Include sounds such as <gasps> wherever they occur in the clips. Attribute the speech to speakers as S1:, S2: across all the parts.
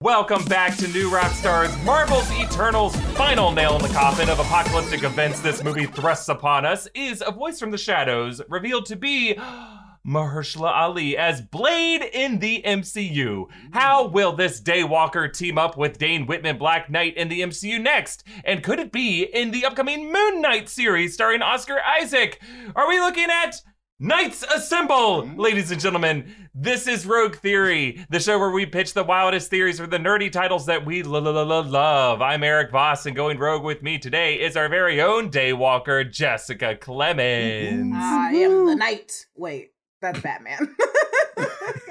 S1: Welcome back to New Rockstars, Marvel's Eternals' final nail in the coffin of apocalyptic events this movie thrusts upon us is a voice from the shadows, revealed to be <gasps> Mahershala Ali as Blade in the MCU. How will this Daywalker team up with Dane Whitman Black Knight in the MCU next? And could it be in the upcoming Moon Knight series starring Oscar Isaac? Are we looking at Knights Assemble, ladies and gentlemen. This is Rogue Theory, the show where we pitch the wildest theories for the nerdy titles that we lo- lo- lo- lo- love. I'm Erik Voss, and going rogue with me today is our very own Daywalker, Jessica Clemens.
S2: I am the knight. Wait, that's Batman. <laughs> <laughs>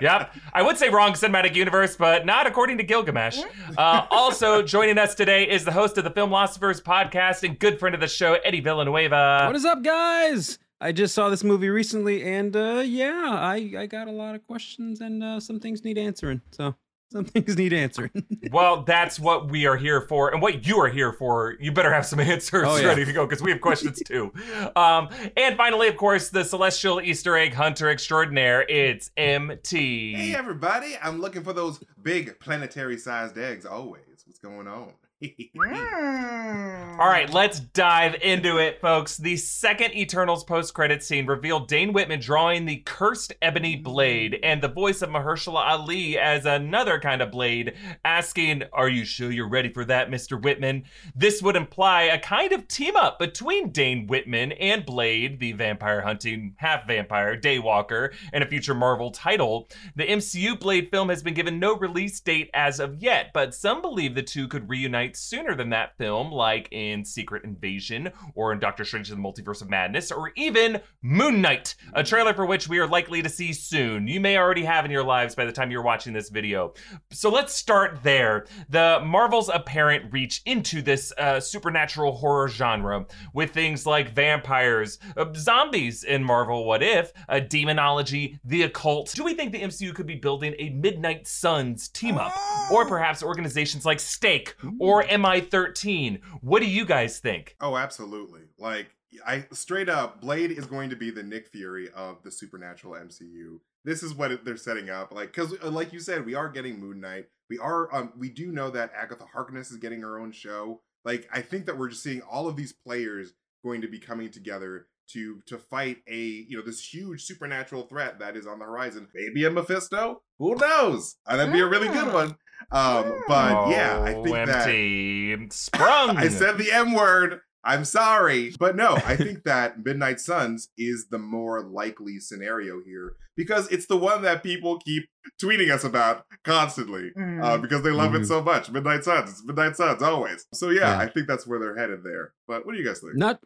S1: yep. I would say wrong cinematic universe, but not according to Gilgamesh. Uh, also joining us today is the host of the Film Philosophers podcast and good friend of the show, Eddie Villanueva.
S3: What is up, guys? I just saw this movie recently, and uh, yeah, I, I got a lot of questions, and uh, some things need answering. So <laughs> some things need answering. <laughs>
S1: well, that's what we are here for, and what you are here for. You better have some <laughs> answers
S3: Oh, yeah.
S1: ready to go because we have questions too. Um, and finally, of course, the celestial Easter egg hunter extraordinaire. It's MT.
S4: Hey everybody, I'm looking for those big planetary sized eggs always. What's going on?
S2: Mm.
S1: All right, let's dive into it, folks. The second Eternals post credit scene revealed Dane Whitman drawing the cursed ebony blade and the voice of Mahershala Ali as another kind of blade, asking, Are you sure you're ready for that, Mr. Whitman? This would imply a kind of team up between Dane Whitman and Blade, the vampire hunting half vampire Daywalker, and a future Marvel title. The MCU Blade film has been given no release date as of yet, but some believe the two could reunite sooner than that film, like in Secret Invasion or in Doctor Strange in the Multiverse of Madness, or even Moon Knight, a trailer for which we are likely to see soon. You may already have in your lives by the time you're watching this video. So let's start there. The Marvel's apparent reach into this uh, supernatural horror genre with things like vampires, uh, zombies in Marvel What If, uh, demonology, the occult. Do we think the MCU could be building a Midnight Suns team up? Or perhaps organizations like Stake or MI13? What do you guys think?
S4: Oh, absolutely. Like I straight up, Blade is going to be the Nick Fury of the supernatural MCU. This is what they're setting up. Like, because like you said, we are getting Moon Knight. We are. Um, we do know that Agatha Harkness is getting her own show. Like, I think that we're just seeing all of these players going to be coming together to to fight a you know this huge supernatural threat that is on the horizon. Maybe a Mephisto. Who knows? Uh, that'd be a really good one. Um, but yeah, I think that
S1: OMT. Sprung. <laughs>
S4: I said the M word. I'm sorry. But no, I <laughs> think that Midnight Suns is the more likely scenario here because it's the one that people keep tweeting us about constantly
S2: Mm.
S4: uh, because they love
S3: Mhm.
S4: it so much. Midnight Suns. It's Midnight Suns always. So yeah,
S3: Yeah.
S4: I think that's where they're headed there. But what do you guys think?
S3: not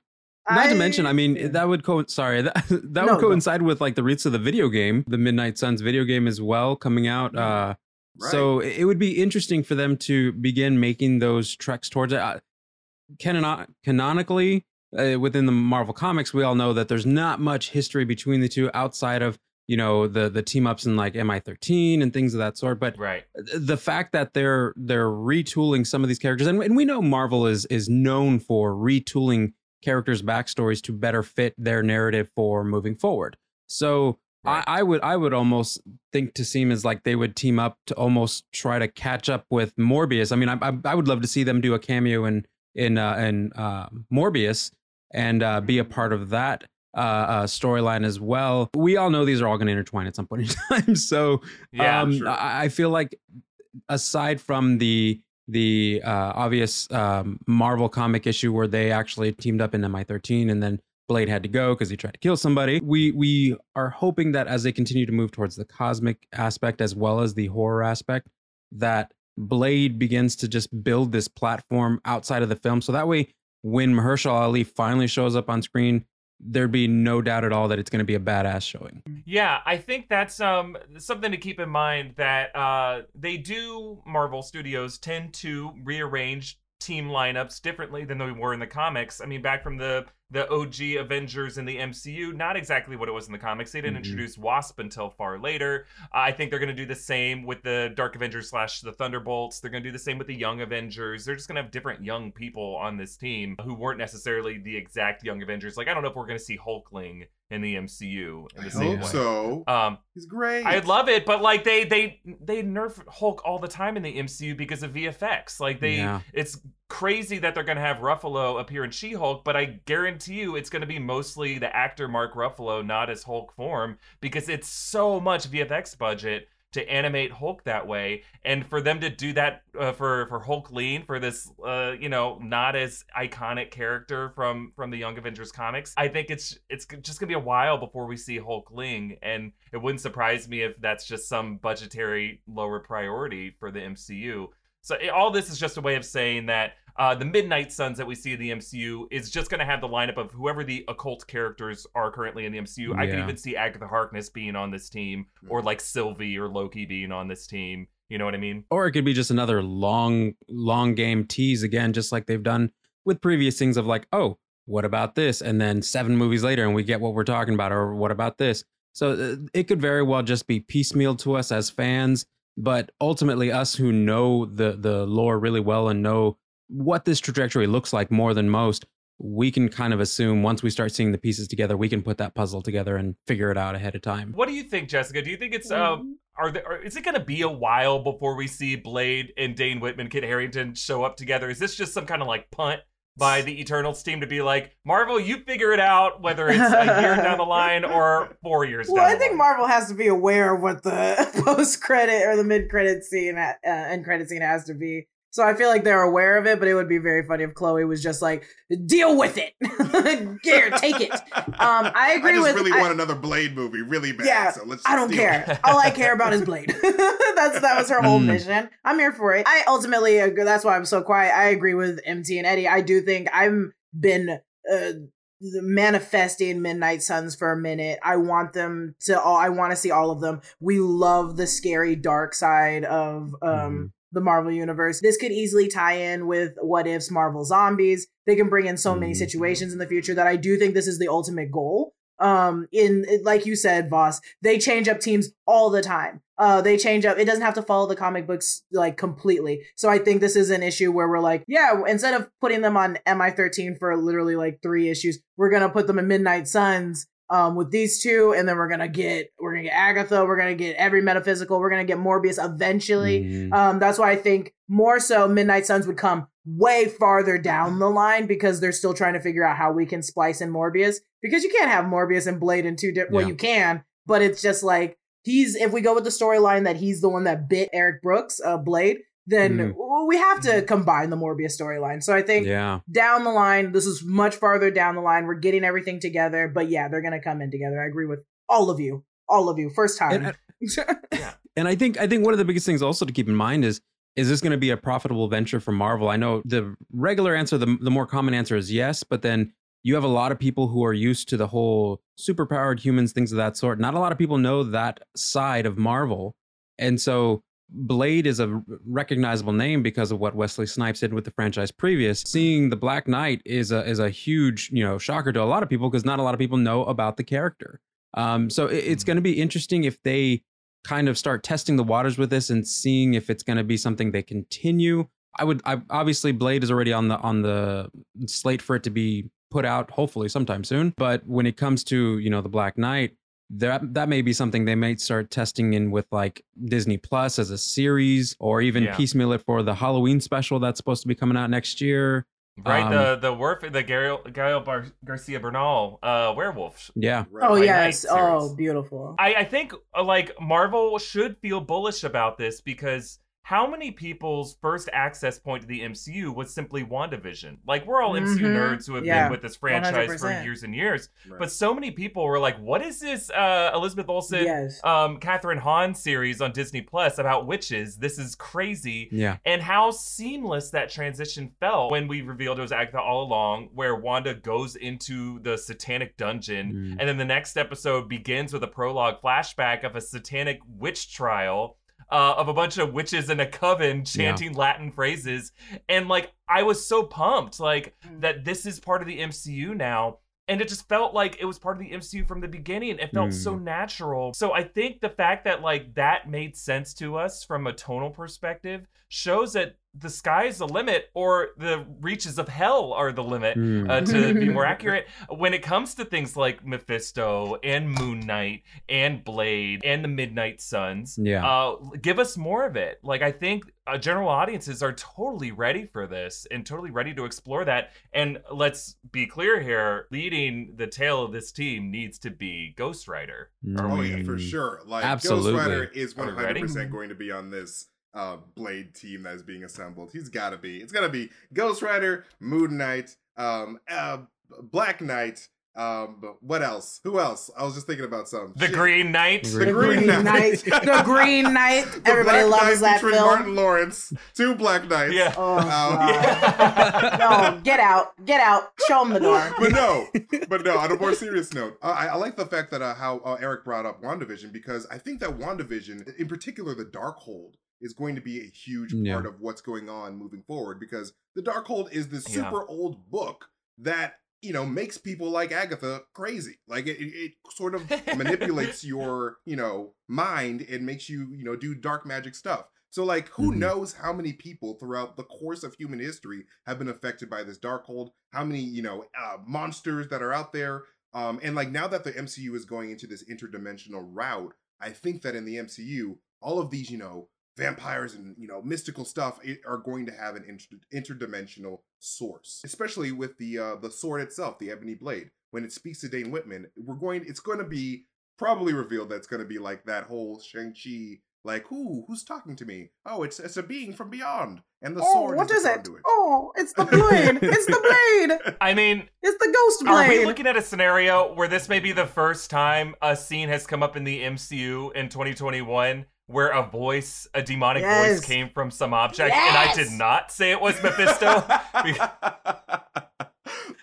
S3: not to mention, I mean, that would co sorry <laughs> that that
S2: No,
S3: would
S2: no.
S3: coincide with like the release of the video game, the Midnight Suns video game as well coming out. Uh,
S4: Right.
S3: So it would be interesting for them to begin making those treks towards it. Canon- canonically, uh, within the Marvel comics, we all know that there's not much history between the two outside of you know the the team ups in like MI13 and things of that sort. But
S1: Right.
S3: the fact that they're they're retooling some of these characters, and, and we know Marvel is is known for retooling characters' backstories to better fit their narrative for moving forward. So
S1: Right.
S3: I, I would I would almost think to seem as like they would team up to almost try to catch up with Morbius. I mean, I I, I would love to see them do a cameo in in uh, in uh, Morbius and uh, be a part of that uh, uh, storyline as well. We all know these are all going to intertwine at some point in <laughs> time. So
S1: Yeah.
S3: um,
S4: sure.
S3: I, I feel like aside from the the uh, obvious um, Marvel comic issue where they actually teamed up in MI13 and then Blade had to go because he tried to kill somebody. We we are hoping that as they continue to move towards the cosmic aspect as well as the horror aspect, that Blade begins to just build this platform outside of the film. So that way, when Mahershala Ali finally shows up on screen, there'd be no doubt at all that it's going to be a badass showing.
S1: Yeah, I think that's um something to keep in mind that uh they do Marvel Studios tend to rearrange team lineups differently than they were in the comics. I mean, back from the the OG Avengers in the MCU. Not exactly what it was in the comics. They didn't
S3: Mhm.
S1: introduce Wasp until far later. I think they're going to do the same with the Dark Avengers slash the Thunderbolts. They're going to do the same with the Young Avengers. They're just going to have different young people on this team who weren't necessarily the exact Young Avengers. Like I don't know if we're going to see Hulkling in the MCU in
S4: I
S1: same
S4: hope
S1: way.
S4: so.
S1: Um,
S4: He's great.
S1: I'd love it, but like they they they nerf Hulk all the time in the MCU because of VFX. Like they,
S3: Yeah.
S1: it's crazy that they're gonna have Ruffalo appear in She-Hulk, but I guarantee you it's gonna be mostly the actor Mark Ruffalo, not his Hulk form, because it's so much VFX budget to animate Hulk that way, and for them to do that uh, for for Hulkling for this, uh, you know, not as iconic character from from the Young Avengers comics, I think it's it's just gonna be a while before we see Hulkling, and it wouldn't surprise me if that's just some budgetary lower priority for the MCU. So it- all this is just a way of saying that uh, the Midnight Suns that we see in the MCU is just going to have the lineup of whoever the occult characters are currently in the MCU. I could even see Agatha Harkness being on this team, or like Sylvie or Loki being on this team. You know what I mean?
S3: or it could be just another long long game tease again just like they've done with previous things of like oh what about this and then seven movies later and we get what we're talking about or what about this so uh, it could very well just be piecemeal to us as fans but ultimately us who know the the lore really well and know what this trajectory looks like more than most we can kind of assume once we start seeing the pieces together we can put that puzzle together and figure it out ahead of time
S1: What do you think, Jessica? Do you think it's uh, are there? Are, is it going to be a while before we see Blade and Dane Whitman, Kit Harington show up together? Is this just some kind of like punt by the Eternals team to be like, Marvel, you figure it out, whether it's a year down the line or four years
S2: Well,
S1: down
S2: I think
S1: line?
S2: Marvel has to be aware of what the <laughs> post credit or the mid credit scene, uh, end credit scene has to be. So I feel like they're aware of it, but it would be very funny if Chloe was just like, "Deal with it, <laughs> here, take it." Um, I
S4: I
S2: agree
S4: just
S2: with.
S4: really
S2: I-
S4: want another Blade movie really bad.
S2: Yeah,
S4: so let's
S2: I don't care. All I care about is Blade. <laughs> that's that was her whole
S3: Mm.
S2: mission. I'm here for it. I ultimately agree. That's why I'm so quiet. I agree with MT and Eddie. I do think I've been uh, manifesting Midnight Suns for a minute. I want them to all. I want to see all of them. We love the scary dark side of um. The Marvel universe. This could easily tie in with what ifs Marvel zombies. They can bring in so many
S3: Mhm.
S2: situations in the future that I do think this is the ultimate goal um in like you said boss they change up teams all the time uh they change up it doesn't have to follow the comic books like completely so i think this is an issue where we're like yeah instead of putting them on mi13 for literally like three issues we're gonna put them in midnight suns um with these two and then we're gonna get we're gonna get agatha we're gonna get every metaphysical we're gonna get morbius eventually
S3: Mhm.
S2: um, that's why I think more so Midnight Suns would come way farther down the line because they're still trying to figure out how we can splice in Morbius because you can't have Morbius and Blade in two different. Well, you can, but it's just like he's if we go with the storyline that he's the one that bit Eric Brooks, uh, Blade, then
S3: mm.
S2: w- we have to combine the Morbius storyline. So I think
S3: yeah
S2: down the line, this is much farther down the line. We're getting everything together, but yeah, they're gonna come in together. I agree with all of you, all of you, first time.
S3: And- <laughs> And I think I think one of the biggest things also to keep in mind is is this going to be a profitable venture for Marvel? I know the regular answer, the the more common answer is yes, but then you have a lot of people who are used to the whole superpowered humans, things of that sort. Not a lot of people know that side of Marvel, and so Blade is a recognizable name because of what Wesley Snipes did with the franchise previous. Seeing the Black Knight is a is a huge you know shocker to a lot of people because not a lot of people know about the character. Um, so it, it's going to be interesting if they kind of start testing the waters with this and seeing if it's going to be something they continue. I would I, obviously Blade is already on the on the slate for it to be put out hopefully sometime soon. But when it comes to you know the Black Knight, that that may be something they might start testing in with like Disney Plus as a series, or even
S1: Yeah.
S3: piecemeal it for the Halloween special that's supposed to be coming out next year.
S1: Right,
S3: Um,
S1: the the Werf, the Gael, Gael Bar- Garcia Bernal uh, werewolf.
S3: Yeah,
S2: oh
S1: Black
S2: yes,
S1: Knight
S2: oh beautiful.
S1: I, I think uh, like Marvel should feel bullish about this because how many people's first access point to the MCU was simply WandaVision? Like we're all MCU
S2: Mhm.
S1: nerds who have
S2: Yeah,
S1: been with this franchise for
S2: 100%.
S1: years and years,
S4: Right.
S1: but so many people were like, "What is this uh, Elizabeth Olsen,
S2: yes.
S1: um, Kathryn Hahn series on Disney Plus about witches? This is crazy."
S3: yeah,
S1: and how seamless that transition felt when we revealed it was Agatha all along, where Wanda goes into the satanic dungeon,
S3: Mm.
S1: and then the next episode begins with a prologue flashback of a satanic witch trial. Uh, of a bunch of witches in a coven chanting Latin phrases, and like I was so pumped, like
S2: Mm.
S1: that this is part of the MCU now. And it just felt like it was part of the MCU from the beginning. It felt so natural. So I think the fact that like that made sense to us from a tonal perspective shows that the sky's the limit or the reaches of hell are the limit
S3: Mm.
S1: uh, to be <laughs> more accurate when it comes to things like Mephisto and Moon Knight and Blade and the Midnight Suns.
S3: Yeah.
S1: Uh, give us more of it. Like I think uh, general audiences are totally ready for this and totally ready to explore that. And let's be clear here: leading the tale of this team needs to be Ghost Rider. Are
S4: Oh yeah, for
S3: Mm.
S4: sure. Like
S3: Absolutely.
S4: Ghost Rider is
S1: Are
S4: one
S1: we ready?
S4: hundred percent going to be on this uh Blade team that is being assembled. He's got to be. It's got to be Ghost Rider, Moon Knight, um, uh, Black Knight. Um, but what else? Who else? I was just thinking about some.
S1: The
S4: Shit.
S1: Green Knight.
S3: The
S2: The
S3: Green
S2: Green
S4: Knight.
S2: Knight. <laughs> The Green Knight. Everybody
S4: Black
S2: loves
S4: Knight
S2: that
S4: featuring
S2: film.
S4: Martin Lawrence. Two Black Knights.
S1: Yeah.
S2: Oh,
S4: Um,
S2: God. <laughs> no, get out, get out, show him the door. <laughs>
S4: but no, but no. On a more serious note, I, I like the fact that uh, how uh, Erik brought up Wandavision because I think that Wandavision, in particular, the Darkhold, is going to be a huge
S3: Yeah.
S4: part of what's going on moving forward because the Darkhold is this
S1: Yeah.
S4: super old book that you know makes people like Agatha crazy. Like it, it, sort of <laughs> manipulates your you know mind and makes you you know do dark magic stuff. So like who
S3: Mhm.
S4: knows how many people throughout the course of human history have been affected by this Darkhold, how many, you know, uh, monsters that are out there. Um and like now that the MCU is going into this interdimensional route, I think that in the MCU, all of these, you know, vampires and you know mystical stuff are going to have an inter- interdimensional source especially with the uh the sword itself the ebony blade when it speaks to dane whitman we're going it's going to be probably revealed that it's going to be like that whole shang-chi like who who's talking to me oh it's it's a being from beyond and the
S2: Oh,
S4: sword
S2: what
S4: is
S2: is
S4: the
S2: it? Oh, it's the blade. It's the blade. <laughs>
S1: I mean,
S2: It's the ghost blade
S1: Are we
S2: blade.
S1: looking at a scenario where this may be the first time a scene has come up in the MCU in 2021 where a voice, a demonic
S2: Yes.
S1: voice came from some object, and I did not say it was Mephisto? <laughs> <laughs>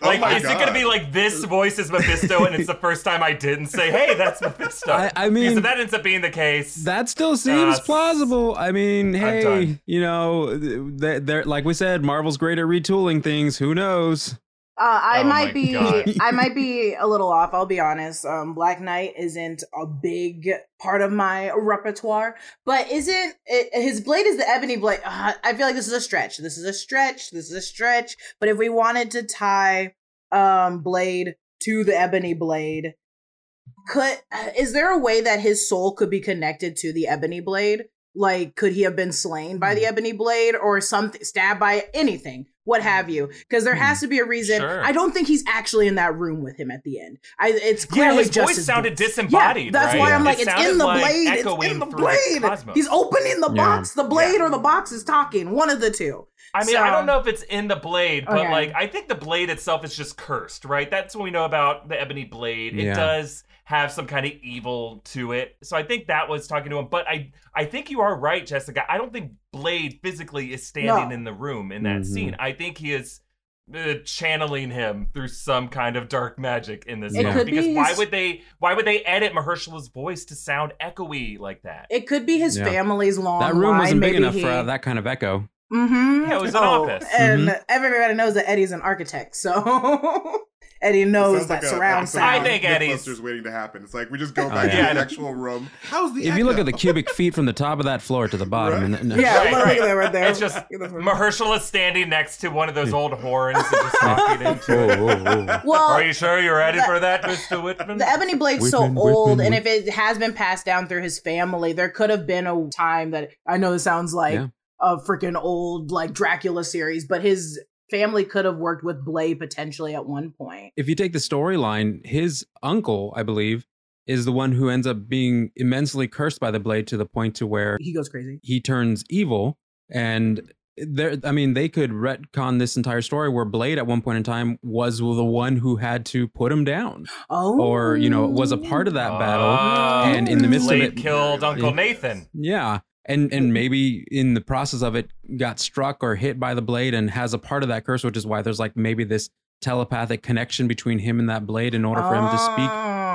S4: Oh
S1: like,
S4: my
S1: is it gonna be like this voice is Mephisto, and it's the first time I didn't say, "Hey, that's Mephisto"?
S3: I, I
S1: Because
S3: mean,
S1: if that ends up being the case,
S3: that still seems
S1: Uh,
S3: plausible. I mean, hey,
S1: done.
S3: you know, they're, they're like we said, Marvel's great at retooling things. Who knows?
S2: Uh, I
S1: Oh
S2: might be
S1: God.
S2: I might be a little off, I'll be honest. Um Black Knight isn't a big part of my repertoire, but isn't it, his blade is the ebony blade. Uh, I feel like this is a stretch. This is a stretch. This is a stretch. But if we wanted to tie um Blade to the ebony blade, could is there a way that his soul could be connected to the ebony blade? Like, could he have been slain by the
S1: Hmm.
S2: ebony blade or something, stabbed by anything, what have you? Because there
S3: Hmm.
S2: has to be a reason.
S1: Sure.
S2: I don't think he's actually in that room with him at the end. I, it's
S1: yeah,
S2: clearly
S1: his
S2: just
S1: voice
S2: his
S1: sounded
S2: voice.
S1: disembodied.
S2: Yeah, that's
S1: right?
S2: why I'm
S1: It
S2: like, it's
S1: sounded
S2: in the
S1: like
S2: blade. It's in the blade.
S1: cosmos.
S2: He's opening the
S3: Yeah.
S2: box. The blade
S1: Yeah.
S2: or the box is talking. One of the two.
S1: I mean, I don't know if it's in the blade, but
S2: Okay.
S1: like, I think the blade itself is just cursed, right? That's what we know about the ebony blade. It does have some kind of evil to it, so I think that was talking to him. But I, I think you are right, Jessica. I don't think Blade physically is standing
S2: No.
S1: in the room in that
S3: Mhm.
S1: scene. I think he is. Uh, channeling him through some kind of dark magic in this
S3: It
S1: film
S3: could
S2: be
S1: because why would they why would they edit Mahershala's voice to sound echoey like that
S2: It could be his
S3: Yeah.
S2: family's long
S3: that room wasn't big
S2: Maybe
S3: enough
S2: he...
S3: for uh, that kind of echo.
S2: Mm-hmm.
S1: Yeah, it was an office.
S2: And everybody knows that Eddie's an architect, so <laughs> Eddie knows
S4: sounds
S2: that
S4: like a
S2: surround
S4: episode
S2: sound.
S1: I
S4: of
S1: think Eddie's-
S4: waiting to happen. It's like we just go
S3: Oh,
S4: back
S1: yeah.
S4: to the actual room. How's the
S3: If you look at the cubic feet from the top of that floor to the bottom,
S4: Right.
S3: and, and
S2: yeah,
S1: Right,
S2: look,
S1: right.
S2: at that right there.
S1: It's just
S2: Look at that.
S1: Mahershala standing next to one of those old horns and just talking into it.
S3: oh, oh, oh.
S2: well,
S1: Are you sure you're ready
S2: the-
S1: for that, Mr. Whitman?
S2: The ebony blade's so
S3: Whitman,
S2: old,
S3: Whitman,
S2: and if it has been passed down through his family, there could have been a time that I know this sounds like
S3: Yeah.
S2: a freaking old like Dracula series, but his family could have worked with Blade potentially at one point.
S3: if you take the storyline, his uncle, I believe, is the one who ends up being immensely cursed by the blade to the point to where
S2: He goes crazy.
S3: he turns evil. And there, I mean, they could retcon this entire story where Blade at one point in time was the one who had to put him down,
S2: Oh,
S3: or you know, was a part of that battle.
S1: Oh,
S3: and in the midst of it-
S1: killed Uncle Nathan.
S3: Yeah. And and maybe in the process of it got struck or hit by the blade and has a part of that curse, which is why there's like maybe this telepathic connection between him and that blade in order for him to speak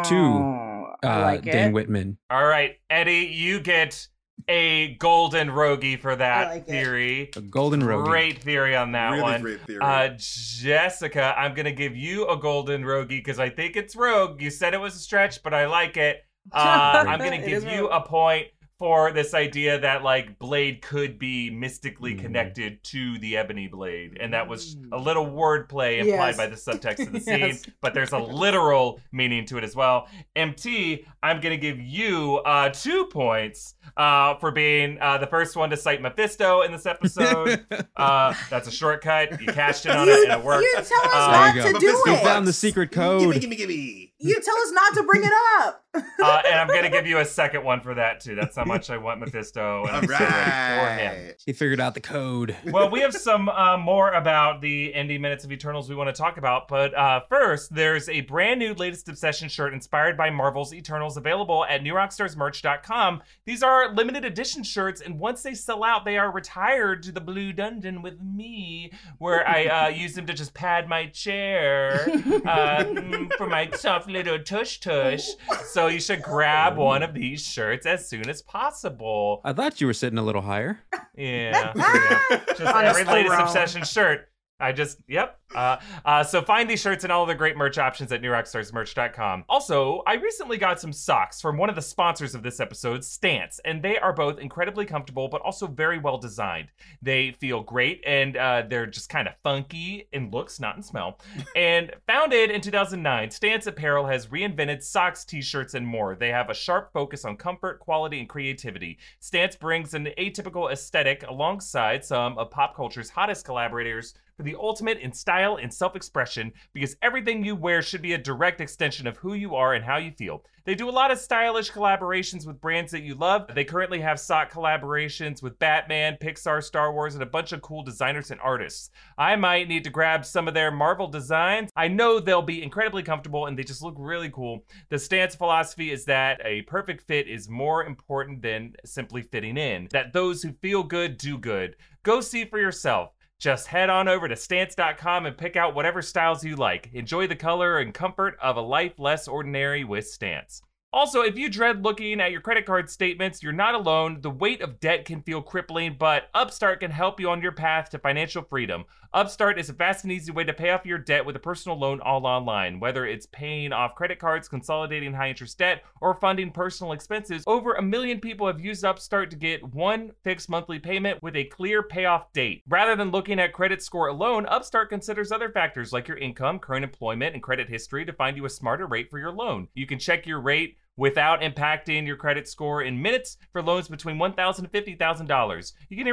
S3: to
S2: Oh, I
S3: uh,
S2: like
S3: Dane
S2: it.
S3: Whitman.
S1: All right, Eddie, you get a golden rogie for that
S2: like it.
S1: theory.
S3: A golden rogie.
S1: Great theory on that
S4: really
S1: one.
S4: great theory.
S1: Uh, Jessica, I'm gonna give you a golden rogie because I think it's rogue. You said it was a stretch, but I like it. <laughs> Uh, I'm gonna give you
S2: rogue.
S1: a point for this idea that like Blade could be mystically
S3: Mhm.
S1: connected to the Ebony Blade, and that was a little wordplay implied
S2: Yes.
S1: by the subtext of the <laughs> scene.
S2: Yes.
S1: But there's a literal meaning to it as well. MT, I'm gonna give you uh, two points uh, for being uh, the first one to cite Mephisto in this episode. <laughs> uh, that's a shortcut. You cashed in on it, and it worked.
S2: You tell us
S1: Uh,
S2: not
S3: you
S2: to
S3: go.
S2: do
S4: Mephisto
S3: You found the secret code.
S4: Gimme, gimme, gimme.
S2: You tell us not to bring it up. <laughs>
S1: uh, and I'm gonna give you a second one for that too. That's how much I want Mephisto, and I'm so ready for him.
S3: He figured out the code.
S1: Well, we have some uh, more about the indie minutes of Eternals we want to talk about, but uh, first, there's a brand new latest obsession shirt inspired by Marvel's Eternals available at newrockstarsmerch.com. These are limited edition shirts, and once they sell out, they are retired to the Blue Dungeon with me, where I uh, <laughs> use them to just pad my chair uh, mm, for my tough little tush tush. So you should grab one of these shirts as soon as possible.
S3: I thought you were sitting a little higher.
S1: Yeah. yeah. <laughs> Just
S2: On a
S1: every latest
S2: throne.
S1: obsession shirt. I just, yep. Uh, uh, so find these shirts and all the great merch options at newrockstarsmerch.com. Also, I recently got some socks from one of the sponsors of this episode, Stance, and they are both incredibly comfortable but also very well designed. They feel great and uh, they're just kind of funky in looks, not in smell. <laughs> and founded in 2009, Stance Apparel has reinvented socks, t-shirts, and more. They have a sharp focus on comfort, quality, and creativity. Stance brings an atypical aesthetic alongside some of pop culture's hottest collaborators for the ultimate in style and self expression because everything you wear should be a direct extension of who you are and how you feel. They do a lot of stylish collaborations with brands that you love. They currently have sock collaborations with Batman, Pixar, Star Wars, and a bunch of cool designers and artists. I might need to grab some of their Marvel designs. I know they'll be incredibly comfortable and they just look really cool. The stance philosophy is that a perfect fit is more important than simply fitting in, that those who feel good do good. Go see for yourself. Just head on over to stance.com and pick out whatever styles you like. Enjoy the color and comfort of a life less ordinary with Stance. Also, if you dread looking at your credit card statements, you're not alone. The weight of debt can feel crippling, but Upstart can help you on your path to financial freedom. Upstart is a fast and easy way to pay off your debt with a personal loan all online. Whether it's paying off credit cards, consolidating high interest debt, or funding personal expenses, over a million people have used Upstart to get one fixed monthly payment with a clear payoff date. Rather than looking at credit score alone, Upstart considers other factors like your income, current employment, and credit history to find you a smarter rate for your loan. You can check your rate without impacting your credit score in minutes for loans between $1,000 and $50,000. You can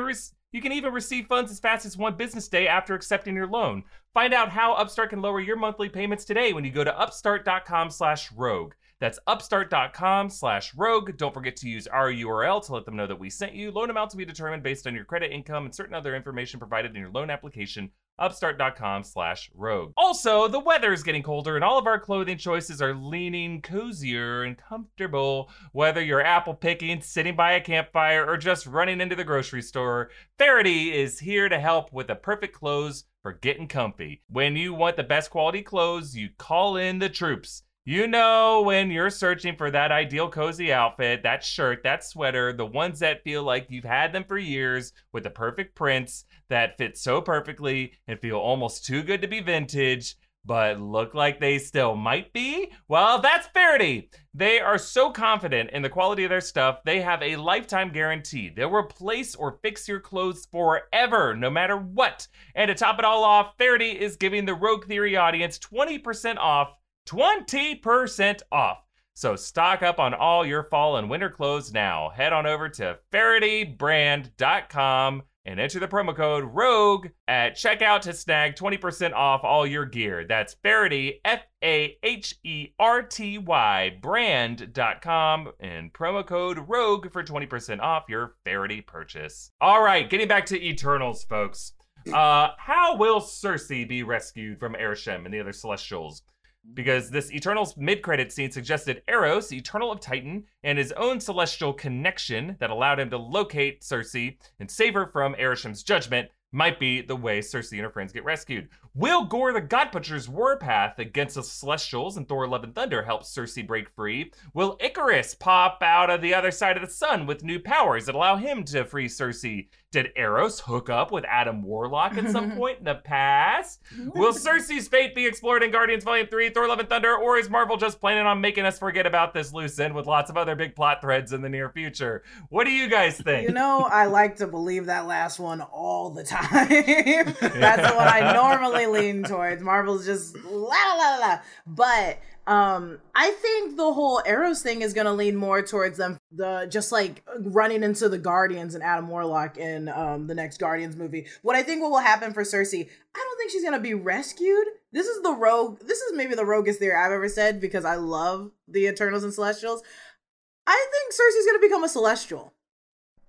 S1: you can even receive funds as fast as one business day after accepting your loan. Find out how Upstart can lower your monthly payments today when you go to upstart.com/rogue. That's upstart.com slash rogue. Don't forget to use our URL to let them know that we sent you. Loan amounts will be determined based on your credit income and certain other information provided in your loan application upstart.com slash rogue. Also, the weather is getting colder and all of our clothing choices are leaning cozier and comfortable. Whether you're apple picking, sitting by a campfire, or just running into the grocery store, Faherty is here to help with the perfect clothes for getting comfy. When you want the best quality clothes, you call in the troops. You know, when you're searching for that ideal cozy outfit, that shirt, that sweater, the ones that feel like you've had them for years with the perfect prints that fit so perfectly and feel almost too good to be vintage, but look like they still might be? Well, that's Faherty. They are so confident in the quality of their stuff, they have a lifetime guarantee. They'll replace or fix your clothes forever, no matter what. And to top it all off, Faherty is giving the Rogue Theory audience 20% off 20% off. So stock up on all your fall and winter clothes now. Head on over to FahertyBrand.com and enter the promo code ROGUE at checkout to snag 20% off all your gear. That's Faherty, F A H E R T Y, brand.com, and promo code ROGUE for 20% off your Faherty purchase. All right, getting back to Eternals, folks. Uh, how will Sersi be rescued from Arishem and the other Celestials? Because this Eternals mid-credit scene suggested Eros, Eternal of Titan, and his own celestial connection that allowed him to locate Sersi and save her from Arishem's judgment might be the way Sersi and her friends get rescued. Will Gorr the God Butcher's warpath against the Celestials and Thor Love and Thunder help Sersi break free? Will Icarus pop out of the other side of the sun with new powers that allow him to free Sersi? Did Eros hook up with Adam Warlock at some <laughs> point in the past? Will Sersi's fate be explored in Guardians Volume 3, Thor Love and Thunder, or is Marvel just planning on making us forget about this loose end with lots of other big plot threads in the near future? What do you guys think?
S2: You know, I like to believe that last one all the <laughs> time. <laughs> That's what I normally lean towards. Marvel's just la la la la. But um, I think the whole Eros thing is gonna lean more towards them the just like running into the Guardians and Adam Warlock in um the next Guardians movie. What I think what will happen for Sersi, I don't think she's gonna be rescued. This is the rogue. This is maybe the roguest theory I've ever said because I love the Eternals and Celestials. I think Sersi's gonna become a Celestial.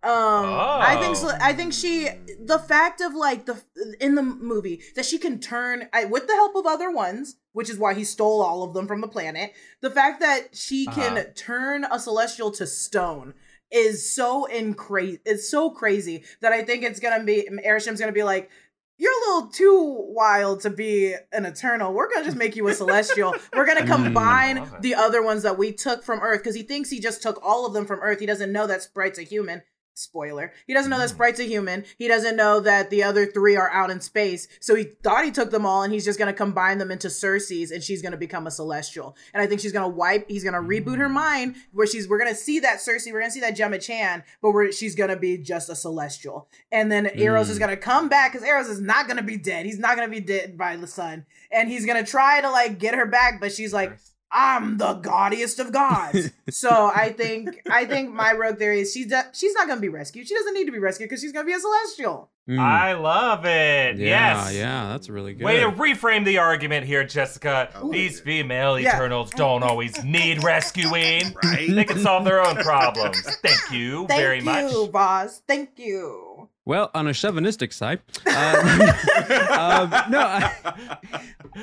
S2: Um, I think so. I think she, the fact of like the in the movie that she can turn I, with the help of other ones, which is why he stole all of them from the planet. The fact that she can
S1: Uh-huh.
S2: turn a celestial to stone is so incra- It's so crazy that I think it's gonna be Arishem's gonna be like. You're a little too wild to be an eternal. We're gonna just make you a celestial. We're gonna <laughs>
S3: Mm.
S2: combine
S1: it.
S2: the other ones that we took from Earth because he thinks he just took all of them from Earth. He doesn't know that Sprite's a human. Spoiler. He doesn't know that
S1: Mm.
S2: Sprite's a human. He doesn't know that the other three are out in space. So he thought he took them all and he's just going to combine them into Sersi's and she's going to become a celestial. And I think she's going to wipe, he's going to reboot her mind where she's, we're going to see that Sersi, we're going to see that Gemma Chan, but we're, she's going to be just a celestial. And then Eros is
S3: Mm.
S2: going to come back because Eros is not going to be dead. He's not going to be dead by the sun. And he's going to try to like get her back, but she's like, I'm the gaudiest of gods. <laughs> so I think I think my rogue theory is she's de- she's not gonna be rescued. She doesn't need to be rescued because she's gonna be a celestial.
S3: Mm.
S1: I love it.
S3: yeah,
S1: yes.
S3: yeah, that's really good.
S1: Way to reframe the argument here, Jessica.
S4: I
S1: These
S4: it.
S1: female
S2: Yeah.
S1: Eternals don't always need <laughs> rescuing.
S4: Right?
S1: They can solve their own problems. Thank you
S2: Thank
S1: very
S2: you,
S1: much.
S2: boss. Thank you.
S3: Well, on a chauvinistic side, uh, <laughs> um, no, I,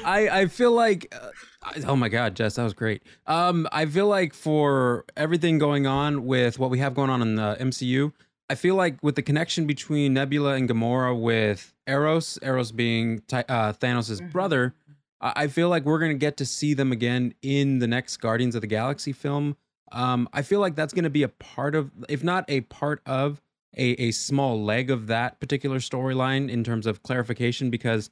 S3: I I feel like uh, I- oh my god, Jess, that was great. Um, I feel like for everything going on with what we have going on in the MCU, I feel like with the connection between Nebula and Gamora with Eros, Eros being Ti- uh, Thanos'
S2: Mhm.
S3: brother, I I feel like we're gonna get to see them again in the next Guardians of the Galaxy film. Um, I feel like that's gonna be a part of, if not a part of, a, a small leg of that particular storyline in terms of clarification because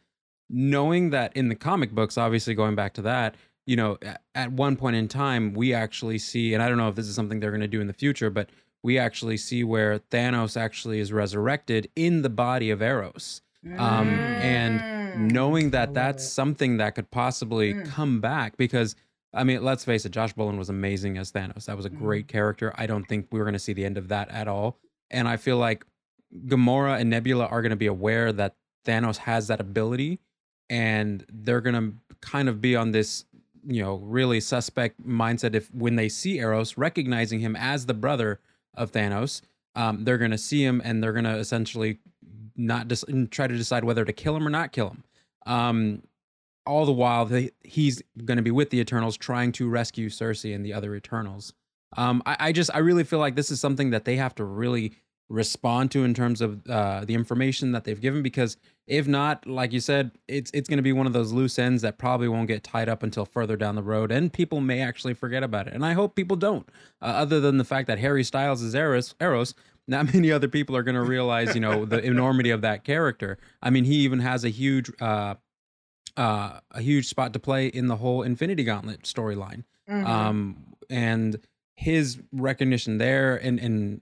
S3: knowing that in the comic books obviously going back to that you know at one point in time we actually see and i don't know if this is something they're going to do in the future but we actually see where thanos actually is resurrected in the body of eros um, and
S2: Mm.
S3: knowing that that's
S2: it.
S3: something that could possibly
S2: Mm.
S3: come back because I mean, let's face it, Josh Brolin was amazing as Thanos. That was a
S2: Mhm.
S3: great character. I don't think we were going to see the end of that at all. And I feel like Gamora and Nebula are going to be aware that Thanos has that ability and they're going to kind of be on this, you know, really suspect mindset if when they see Eros, recognizing him as the brother of Thanos, um, they're going to see him and they're going to essentially not just try to decide whether to kill him or not kill him. Um, all the while, they, he's going to be with the Eternals, trying to rescue Sersi and the other Eternals. Um, I, I just, I really feel like this is something that they have to really respond to in terms of uh, the information that they've given, because if not, like you said, it's it's going to be one of those loose ends that probably won't get tied up until further down the road, and people may actually forget about it. And I hope people don't. Uh, other than the fact that Harry Styles is Eros, Eros, not <laughs> many other people are going to realize, you know, the enormity of that character. I mean, he even has a huge, uh, uh, a huge spot to play in the whole Infinity Gauntlet storyline.
S2: Mhm.
S3: Um, and his recognition there, and and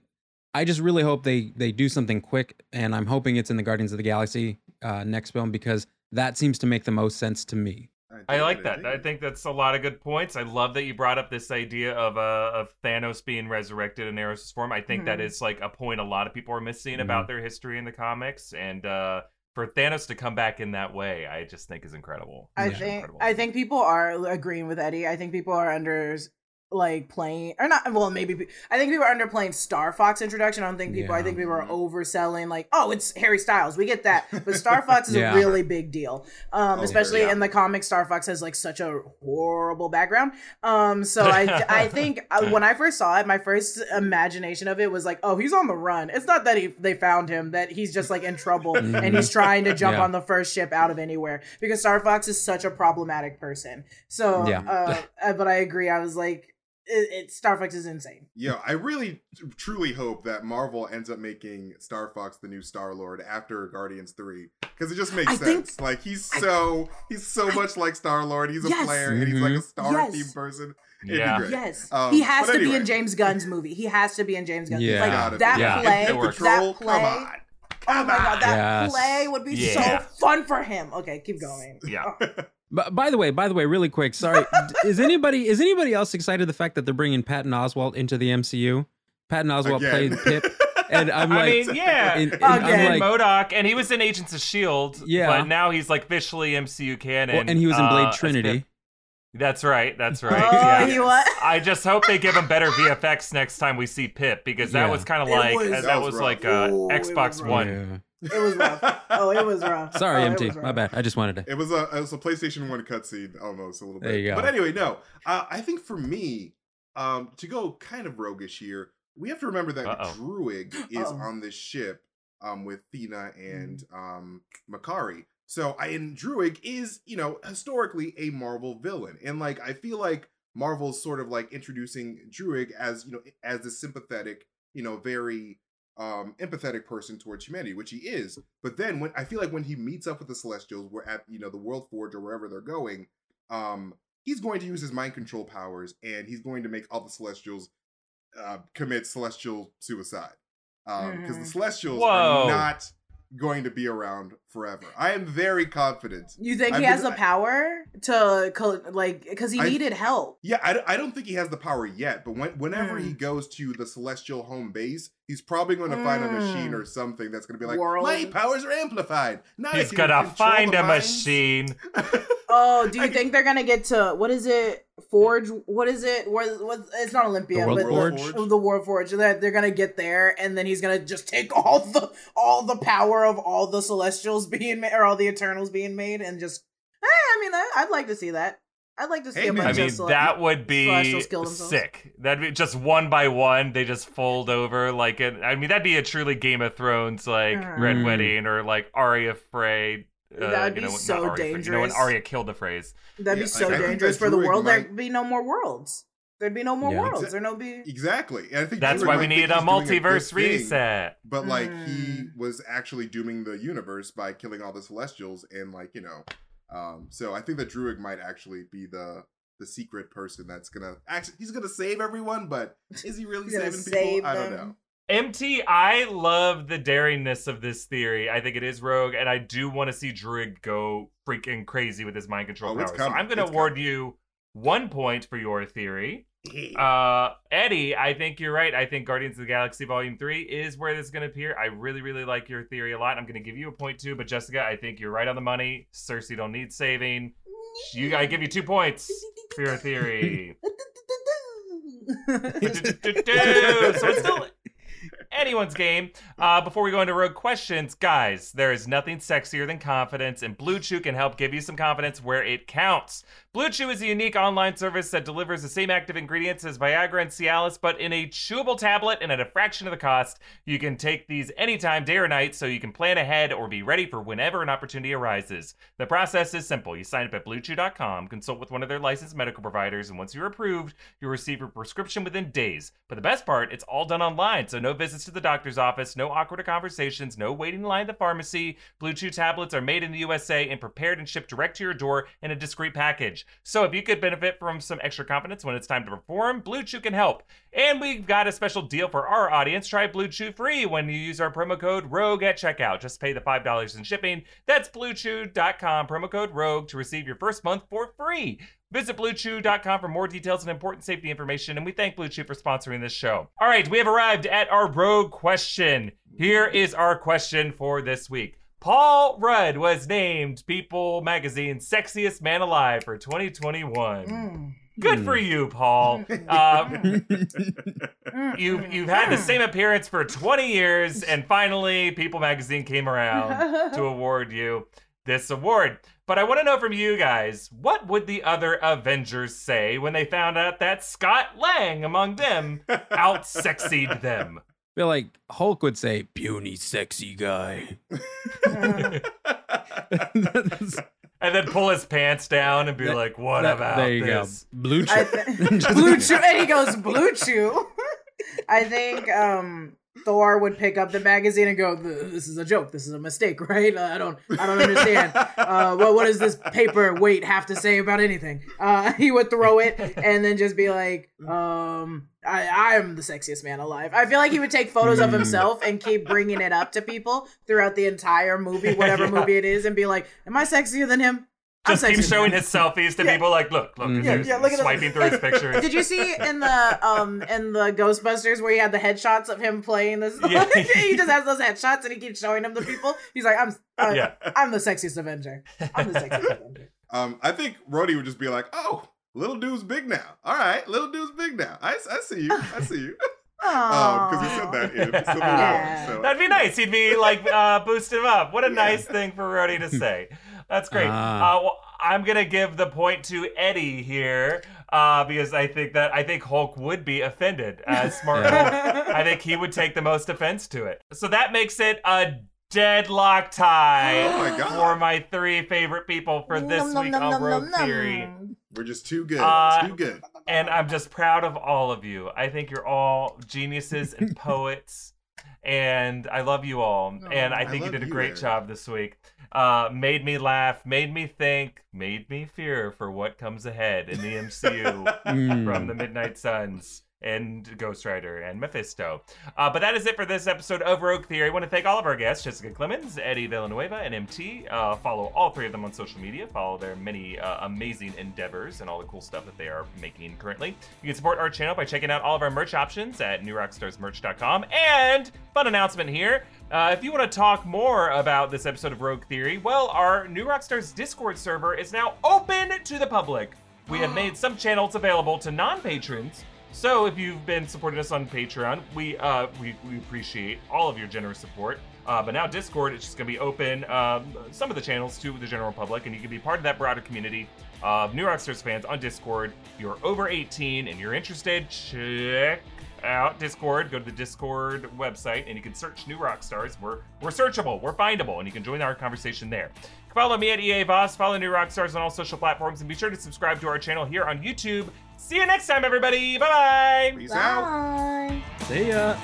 S3: I just really hope they they do something quick, and I'm hoping it's in the Guardians of the Galaxy uh, next film because that seems to make the most sense to me.
S1: I
S4: dig
S1: like
S4: it,
S1: that. I think that's a lot of good points. I love that you brought up this idea of uh, of Thanos being resurrected in Eros' form. I think that
S2: Mhm.
S1: is like a point a lot of people are missing
S3: Mhm.
S1: about their history in the comics, and uh, for Thanos to come back in that way, I just think is incredible.
S2: I
S1: It's
S2: think
S1: incredible.
S2: I think people are agreeing with Eddie. I think people are under like playing or not well maybe i think we were underplaying star fox introduction. I don't think people i think we were overselling like oh it's harry styles. We get that. <laughs> But star fox is
S3: Yeah.
S2: a really big deal. Um
S4: Oh,
S2: especially
S4: yeah.
S2: in the comic star fox has like such a horrible background. Um so i <laughs> i think uh, when i first saw it my first imagination of it was like oh he's on the run. It's not that he they found him that he's just like in trouble <laughs> and he's trying to jump
S3: Yeah.
S2: on the first ship out of anywhere because star fox is such a problematic person. So
S3: Yeah.
S2: uh, uh, but i agree. I was like it, it Star Fox is insane.
S4: Yeah, I really t- truly hope that Marvel ends up making Star Fox the new Star Lord after Guardians 3 cuz it just makes
S2: I think-
S4: sense. like he's so he's so much like Star Lord. He's a
S2: Yes.
S4: player and he's like a
S3: Mhm.
S4: star
S2: Yes.
S4: themed person. It'd
S1: Yeah.
S4: be great.
S2: Yes,
S4: Um,
S2: he has
S4: but
S2: to be in James Gunn's movie. He has to be in James Gunn's.
S3: Yeah.
S2: like that.
S1: Yeah.
S2: play.
S1: It
S4: Pit
S1: works.
S4: Patrol,
S2: That play.
S4: come on.
S2: Oh my god, that
S3: Yes.
S2: play would be
S1: Yeah.
S2: so fun for him. Okay, keep going. <laughs>
S1: Yeah.
S3: But by the way, by the way, really quick, sorry, <laughs> is anybody is anybody else excited the fact that they're bringing Patton Oswalt into the MCU? Patton Oswalt
S4: Again.
S3: played Pip, and I'm <laughs>
S1: I mean, yeah.
S3: and- and
S2: I'm
S1: and
S3: I'm like,
S1: MODOK, and he was in Agents of Shield.
S3: Yeah.
S1: but now he's like officially MCU canon.
S3: well, and he was in
S1: uh,
S3: Blade
S1: as
S3: Trinity.
S1: That's right. That's <laughs> right.
S2: Oh,
S1: yeah.
S2: he what?
S1: I just hope they give him better VFX next time we see Pip because that
S3: Yeah.
S1: was kind of like
S2: was-
S1: that,
S4: That was
S1: was
S4: rough.
S1: like uh,
S2: Ooh,
S1: Xbox One.
S3: Yeah.
S2: It was rough. Oh, it was rough. <laughs>
S3: Sorry,
S2: oh,
S3: MT,
S2: was
S3: my bad. I just wanted to.
S4: It was a it was a PlayStation One cutscene almost a little bit.
S3: There you go.
S4: But anyway, no. Uh, I think for me, um, to go kind of roguish here, we have to remember that
S1: Uh-oh.
S4: Druig <gasps> is
S2: Uh-oh.
S4: on this ship um, with Thena and um, Makkari. So I and Druig is you know historically a Marvel villain, and like I feel like Marvel's sort of like introducing Druig as you know as this sympathetic, you know, very um empathetic person towards humanity which he is. But then when i feel like when he meets up with the celestials we're at you know the world forge or wherever they're going um he's going to use his mind control powers and he's going to make all the celestials uh commit celestial suicide. Um because the celestials
S1: Whoa.
S4: are not going to be around forever i am very confident
S2: You think
S4: I've
S2: he has
S4: been-
S2: the power to like because he
S4: I-
S2: needed help?
S4: Yeah, I, don't- I don't think he has the power yet, but when, whenever
S2: Mm.
S4: he goes to the celestial home base, he's probably going to find a machine
S2: Mm.
S4: or something that's going to be like,
S2: World.
S4: my powers are amplified. Now
S1: He's gonna find a
S4: minds."
S1: machine. <laughs>
S2: Oh, do you
S4: I-
S2: think they're gonna get to what is it? Forge? What is it? What? what it's not Olympia,
S3: The
S2: but
S3: Forge?
S2: The, the World Forge. They're, they're gonna get there, and then he's gonna just take <laughs> all the all the power of all the Celestials <laughs> being made, or all the Eternals being made, and just. Eh, I mean, I, I'd like to see that. I'd like to see
S4: Hey,
S2: a
S4: man.
S1: I
S2: bunch
S1: mean,
S2: of Cele-
S1: that would be
S2: Celestials kill themselves.
S1: sick. That'd be just one by one. They just fold over like it. I mean, that'd be a truly Game of Thrones like
S2: Uh-huh.
S1: Red
S3: Mm.
S1: Wedding or like Arya Frey. Uh,
S2: That'd
S1: you
S2: be
S1: know,
S2: so
S1: Arya Frey, You know when
S2: dangerous.
S1: Arya killed the phrase.
S2: That'd
S4: Yeah,
S2: be so
S4: like, I
S2: dangerous
S4: that
S2: for the world.
S4: might-
S2: There'd be no more worlds. There'd be no more
S1: Yeah.
S2: worlds. There'd no be.
S4: exactly. And I think
S1: That's
S4: Druig
S1: why we
S4: think
S1: need a
S4: he's doing good
S1: multiverse
S4: thing,
S1: reset.
S4: But like he
S2: Mm.
S4: was actually dooming the universe by killing all the celestials and like, you know, um, so I think that Druig might actually be the the secret person that's gonna actually he's gonna save everyone, but is he really
S2: He's gonna
S4: saving
S2: save
S4: people? I don't
S2: them.
S4: know.
S1: MT, I love the daringness of this theory. I think it is rogue, and I do want to see Druig go freaking crazy with his mind control
S4: Oh,
S1: powers. So. I'm going to award
S4: coming.
S1: you one point for your theory. Uh, Eddie, I think you're right. I think Guardians of the Galaxy Volume 3 is where this is going to appear. I really, really like your theory a lot. I'm going to give you a point too, but Jessica, I think you're right on the money. Sersi don't need saving. You, I give you two points for your theory. <laughs> <laughs> so it's still anyone's game. Uh, before we go into rogue questions, guys, there is nothing sexier than confidence, and Blue Chew can help give you some confidence where it counts. Blue Chew is a unique online service that delivers the same active ingredients as Viagra and Cialis, but in a chewable tablet and at a fraction of the cost. You can take these anytime, day or night, so you can plan ahead or be ready for whenever an opportunity arises. The process is simple. You sign up at BlueChew.com, consult with one of their licensed medical providers, and once you're approved, you'll receive your prescription within days. But the best part, it's all done online, so no visits to the doctor's office, no awkward conversations, no waiting in line at the pharmacy. Blue Chew tablets are made in the USA and prepared and shipped direct to your door in a discreet package. So if you could benefit from some extra confidence when it's time to perform, Blue Chew can help. And we've got a special deal for our audience. Try Blue Chew free when you use our promo code ROGUE at checkout. Just pay the $5 in shipping. That's bluechew.com, promo code ROGUE to receive your first month for free. Visit bluechew.com for more details and important safety information, and we thank Blue Chew for sponsoring this show. All right, we have arrived at our rogue question. Here is our question for this week. Paul Rudd was named People Magazine's sexiest man alive for 2021.
S2: Mm.
S1: Good
S3: Hmm.
S1: for you, Paul.
S2: Mm,
S1: you've
S2: mm,
S1: you've had the
S2: mm.
S1: same appearance for 20 years, and finally, People Magazine came around to <laughs> award you this award. But I want to know from you guys, what would the other Avengers say when they found out that Scott Lang among them <laughs> out sexied them?
S3: I feel like Hulk would say, "Puny, sexy guy." <laughs>
S1: And then pull his pants down and be
S3: That-
S1: like, "What
S3: That-
S1: about
S3: there you
S1: this?"
S3: go. Blue
S2: I
S3: chew.
S2: thi-
S3: Just- <laughs> <laughs>
S2: Blue Chew, and he goes Blue Chew. I think um, Thor would pick up the magazine and go, "This is a joke. This is a mistake, <laughs> right? I don't, I don't understand. Uh, well, what does this paper weight have to say about anything?" Uh, <laughs> he would throw it and then just be like, um, I, "I am the sexiest man alive." I feel like he would take photos of himself and keep bringing it up to people throughout the entire movie, whatever
S1: Yeah.
S2: movie it is, and be like, "Am I sexier than him?" I'm
S1: Just keep showing his selfies to
S2: Yeah.
S1: people, like, "Look, look,
S3: Mhm.
S1: he's
S3: Yeah,
S2: yeah, look at this.
S1: swiping through his <laughs> pictures."
S2: Did you see in the um in the Ghostbusters where he had the headshots of him playing this?
S1: Yeah. <laughs>
S2: he just has those headshots and he keeps showing them to people. He's like, I'm uh,
S1: Yeah.
S2: I'm the sexiest Avenger. I'm the sexiest <laughs> Avenger.
S4: um, I think Rhodey would just be like, "Oh, little dude's big now. All right, little dude's big now. I, I see you. I see you." Um, because he said that in Civil War.
S2: Yeah.
S4: So
S1: That'd be nice. He'd be like, uh, boost him up. What a nice thing for Rhodey to say. That's great.
S3: Ah.
S1: Uh, well, I'm gonna give the point to Eddie here uh, because I think that I think Hulk would be offended <laughs> as Smart Hulk. I think he would take the most offense to it. So that makes it a deadlock tie
S4: Oh my
S1: for my three favorite people for this
S2: Nom, nom,
S1: week
S2: nom,
S1: on
S2: nom,
S1: Rogue
S2: nom, nom.
S1: Theory.
S4: we're just too good.
S1: Uh,
S4: too good.
S1: And I'm just proud of all of you. I think you're all geniuses and <laughs> poets. And I love you all. and I
S4: I
S1: think you did a great
S4: Erik.
S1: job this week. Uh, made me laugh, made me think, made me fear for what comes ahead in the MCU <laughs>
S3: Mm.
S1: from the Midnight Suns and Ghost Rider and Mephisto. Uh, but that is it for this episode of Rogue Theory. I want to thank all of our guests, Jessica Clemens, Eddie Villanueva, and MT. Uh, follow all three of them on social media. Follow their many uh, amazing endeavors and all the cool stuff that they are making currently. You can support our channel by checking out all of our merch options at newrockstarsmerch.com. And fun announcement here. Uh, if you want to talk more about this episode of Rogue Theory, well, our New Rockstars Discord server is now open to the public. We have <gasps> made some channels available to non-patrons. So if you've been supporting us on Patreon, we uh, we, we appreciate all of your generous support. Uh, but now Discord is just going to be open, um, some of the channels to the general public, and you can be part of that broader community of New Rockstars fans on Discord. If you're over 18 and you're interested, check out Discord. Go to the Discord website, and you can search New Rockstars. We're we're searchable, we're findable, and you can join our conversation there. Follow me at EA Voss, follow New Rockstars on all social platforms, and be sure to subscribe to our channel here on YouTube. See you next time, everybody. Bye bye.
S4: Peace out.
S3: See ya.